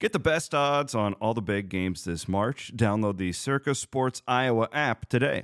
Get the best odds on all the big games this March. Download the Circa Sports Iowa app today.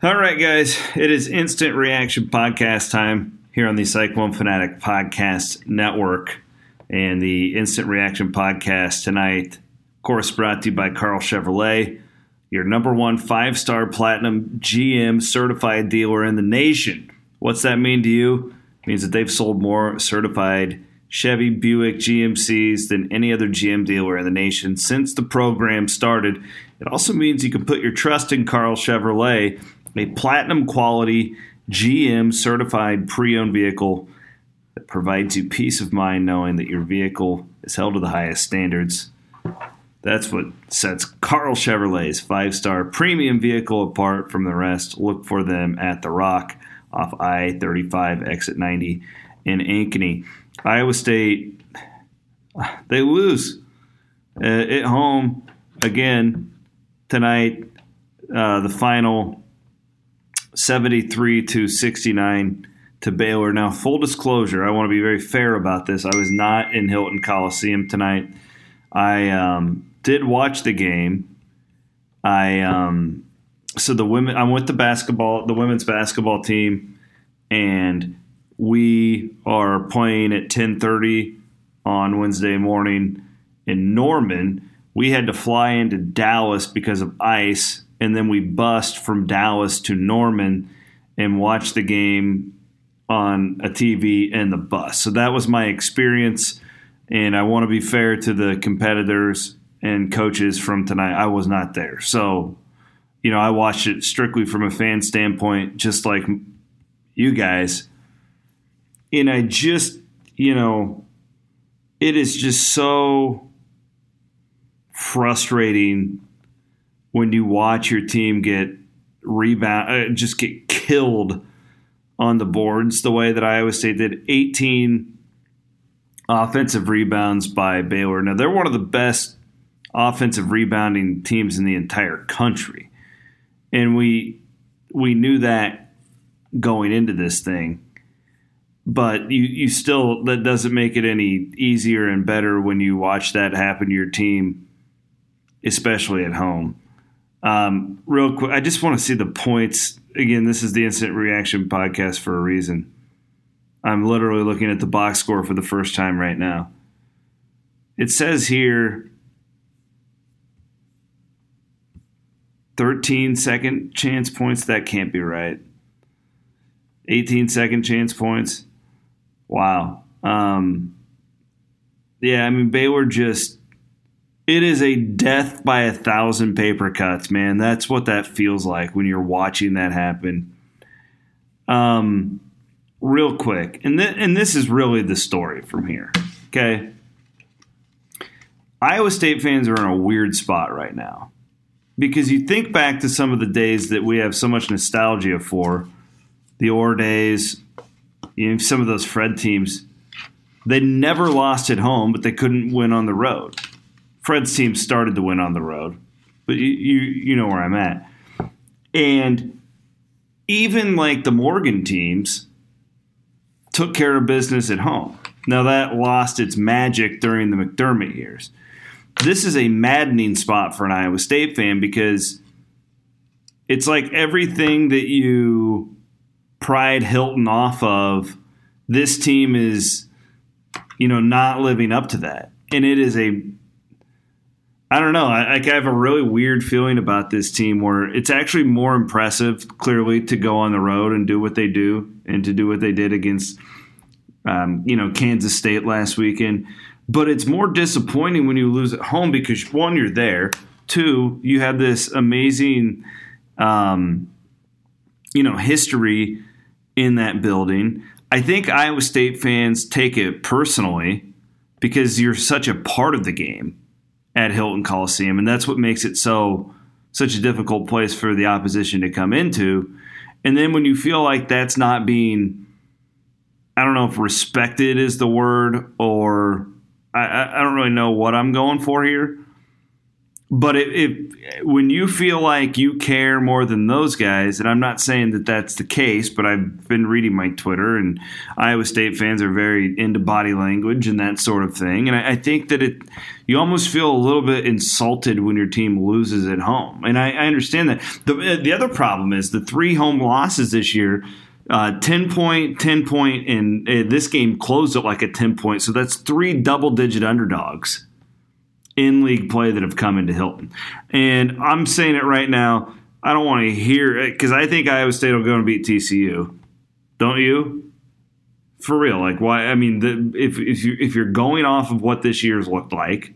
All right, guys, it is instant reaction podcast time here on the Cyclone Fanatic Podcast Network. And the instant reaction podcast tonight, of course, brought to you by Karl Chevrolet, your number one five star platinum GM certified dealer in the nation. What's that mean to you? It means that they've sold more certified Chevy, Buick, GMCs than any other GM dealer in the nation since the program started. It also means you can put your trust in Karl Chevrolet, a platinum quality GM certified pre owned vehicle that provides you peace of mind knowing that your vehicle is held to the highest standards. That's what sets Karl Chevrolet's five star premium vehicle apart from the rest. Look for them at The Rock off I 35 exit 90 in Ankeny. Iowa State, they lose uh, at home again tonight. Uh, the final 73 to 69 to Baylor. Now, full disclosure, I want to be very fair about this. I was not in Hilton Coliseum tonight. I um, did watch the game. I um, so the women. I'm with the basketball, the women's basketball team, and we are playing at 10:30 on Wednesday morning in Norman. We had to fly into Dallas because of ice, and then we bust from Dallas to Norman and watch the game on a TV in the bus. So that was my experience, and I want to be fair to the competitors and coaches from tonight. I was not there, so you know I watched it strictly from a fan standpoint, just like you guys and I just, you know, it is just so frustrating when you watch your team get rebound, uh, just get killed on the boards the way that Iowa State did. 18 offensive rebounds by Baylor. Now, they're one of the best offensive rebounding teams in the entire country. And we we knew that going into this thing but you, you still that doesn't make it any easier and better when you watch that happen to your team, especially at home. Um, real quick, I just want to see the points again. This is the instant reaction podcast for a reason. I'm literally looking at the box score for the first time right now. It says here 13 second chance points. That can't be right. 18 second chance points. Wow. Um, yeah, I mean Baylor just it is a death by a thousand paper cuts, man. That's what that feels like when you're watching that happen. Um, real quick, and th- and this is really the story from here. Okay, Iowa State fans are in a weird spot right now because you think back to some of the days that we have so much nostalgia for, the Orr days, you know, some of those Fred teams, they never lost at home, but they couldn't win on the road. Fred's team started to win on the road, but you you, you know where I'm at. And even like the Morgan teams took care of business at home. Now that lost its magic during the McDermott years. This is a maddening spot for an Iowa State fan because it's like everything that you pride Hilton off of, this team is, you know, not living up to that. And it is a, I don't know, I, I have a really weird feeling about this team where it's actually more impressive, clearly, to go on the road and do what they do and to do what they did against, um, you know, Kansas State last weekend. But it's more disappointing when you lose at home because one, you're there. Two, you have this amazing, um, you know, history in that building. I think Iowa State fans take it personally because you're such a part of the game at Hilton Coliseum, and that's what makes it so such a difficult place for the opposition to come into. And then when you feel like that's not being, I don't know if respected is the word, or I, I don't really know what I'm going for here. But if when you feel like you care more than those guys, and I'm not saying that that's the case, but I've been reading my Twitter, and Iowa State fans are very into body language and that sort of thing, and I, I think that it you almost feel a little bit insulted when your team loses at home, and I, I understand that. the The other problem is the three home losses this year. Uh, 10 point, 10 point, and uh, this game closed at like a 10 point. So that's three double digit underdogs in league play that have come into Hilton. And I'm saying it right now. I don't want to hear it because I think Iowa State will go and beat TCU. Don't you? For real, like why? I mean, the, if if you if you're going off of what this year's looked like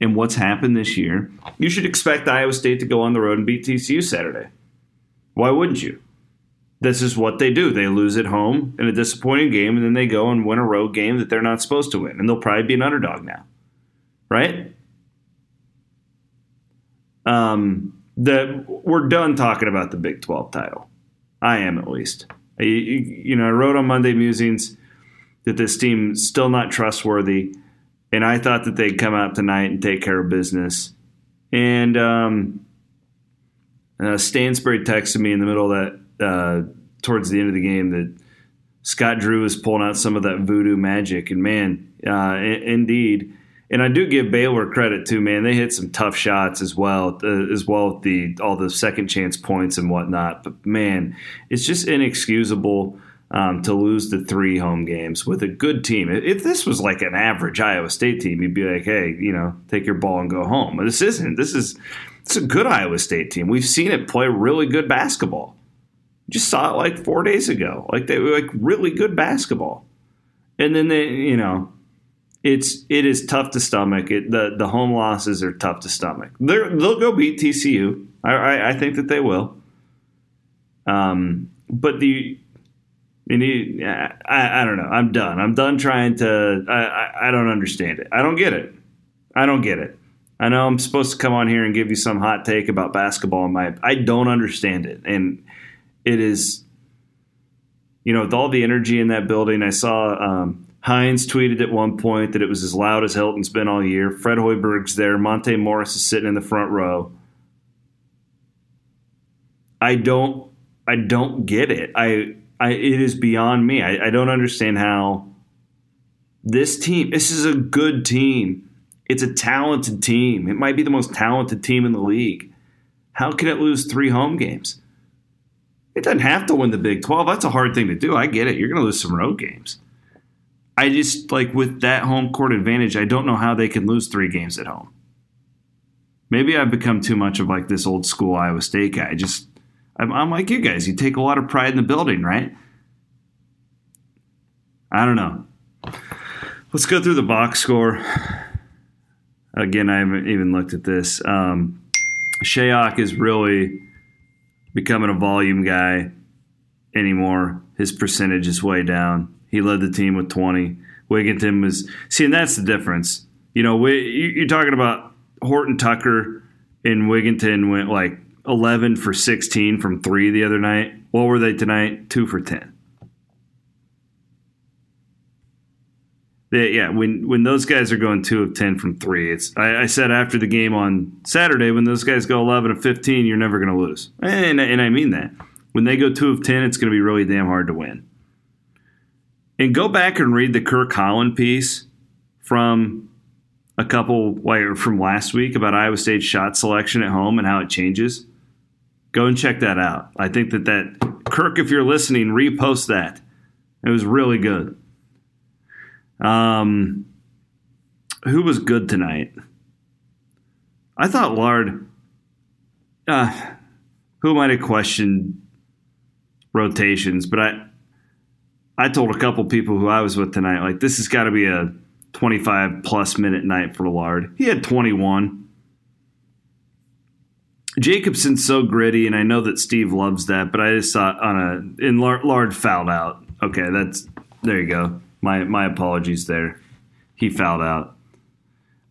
and what's happened this year, you should expect Iowa State to go on the road and beat TCU Saturday. Why wouldn't you? This is what they do. They lose at home in a disappointing game, and then they go and win a road game that they're not supposed to win, and they'll probably be an underdog now, right? Um, that we're done talking about the Big 12 title. I am at least. I, you know, I wrote on Monday Musings that this team still not trustworthy, and I thought that they'd come out tonight and take care of business. And um, uh, Stansbury texted me in the middle of that, uh, towards the end of the game, that Scott Drew was pulling out some of that voodoo magic, and man, uh, indeed and I do give Baylor credit too, man. They hit some tough shots as well, uh, as well with the all the second chance points and whatnot. But man, it's just inexcusable um, to lose the three home games with a good team. If this was like an average Iowa State team, you'd be like, hey, you know, take your ball and go home. But this isn't. This is it's a good Iowa State team. We've seen it play really good basketball. Just saw it like four days ago. Like they were like really good basketball, and then they, you know it's it is tough to stomach. It, the the home losses are tough to stomach. they will go beat TCU. I, I, I think that they will. Um, but the I, I don't know. I'm done. I'm done trying to. I, I, I don't understand it. I don't get it. I don't get it. I know I'm supposed to come on here and give you some hot take about basketball. And my I don't understand it, and it is. You know, with all the energy in that building, I saw. Um, Hines tweeted at one point that it was as loud as Hilton's been all year. Fred Hoiberg's there. Monte Morris is sitting in the front row. I don't I don't get it. I I it is beyond me. I, I don't understand how this team this is a good team. It's a talented team. It might be the most talented team in the league. How can it lose three home games? It doesn't have to win the Big 12. That's a hard thing to do. I get it. You're going to lose some road games. I just like with that home court advantage, I don't know how they can lose three games at home. Maybe I've become too much of like this old school Iowa State guy. Just I'm, I'm like you guys. You take a lot of pride in the building, right? I don't know. Let's go through the box score. Again, I haven't even looked at this. Um, Shayok is really becoming a volume guy anymore. His percentage is way down. He led the team with 20. Wigginton was see, and that's the difference. You know, you're talking about Horton Tucker and Wigginton went like 11 for 16 from three the other night. What were they tonight? Two for 10. They, yeah, when when those guys are going two of ten from three, it's I, I, said after the game on Saturday when those guys go eleven of fifteen, you're never going to lose, and, and I mean that. When they go two of ten, it's going to be really damn hard to win. And go back and read the Kirk Haaland piece from a couple from last week about Iowa State's shot selection at home and how it changes. Go and check that out. I think that that Kirk, if you're listening, repost that. It was really good. Um, who was good tonight? I thought Lard. Uh, who might have questioned rotations, but I I told a couple people who I was with tonight, like, this has got to be a 25 plus minute night for Lard. He had 21. Jacobson's so gritty, and I know that Steve loves that, but I just saw on a in Lard, Lard fouled out. Okay, that's there you go. My my apologies there. He fouled out.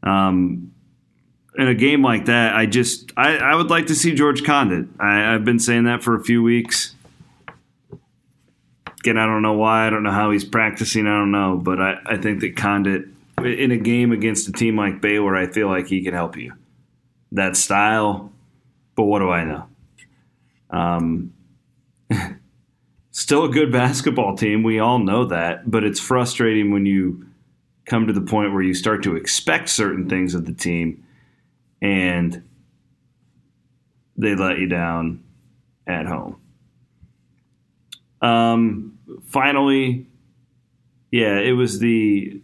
Um, in a game like that, I just I, I would like to see George Conditt. I, I've been saying that for a few weeks. Again, I don't know why. I don't know how he's practicing. I don't know. But I, I think that Conditt, in a game against a team like Baylor, I feel like he can help you. that style, but what do I know? Um, still a good basketball team. We all know that, but it's frustrating when you come to the point where you start to expect certain things of the team and they let you down at home. Um, finally, yeah, it was the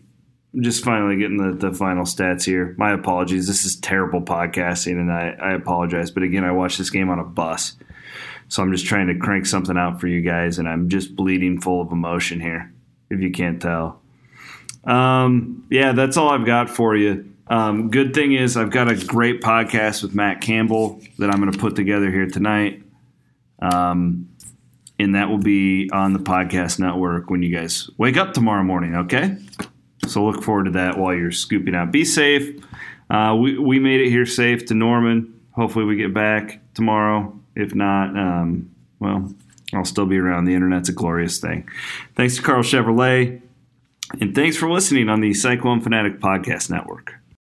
just finally getting the, the final stats here. My apologies. This is terrible podcasting, and I, I apologize. But again, I watched this game on a bus. So I'm just trying to crank something out for you guys, and I'm just bleeding full of emotion here, if you can't tell. Um, yeah, that's all I've got for you. Um, good thing is, I've got a great podcast with Matt Campbell that I'm going to put together here tonight. Um, and that will be on the podcast network when you guys wake up tomorrow morning, okay? So look forward to that while you're scooping out. Be safe. Uh, we, we made it here safe to Norman. Hopefully, we get back tomorrow. If not, um, well, I'll still be around. The internet's a glorious thing. Thanks to Karl Chevrolet. And thanks for listening on the Cyclone Fanatic Podcast Network.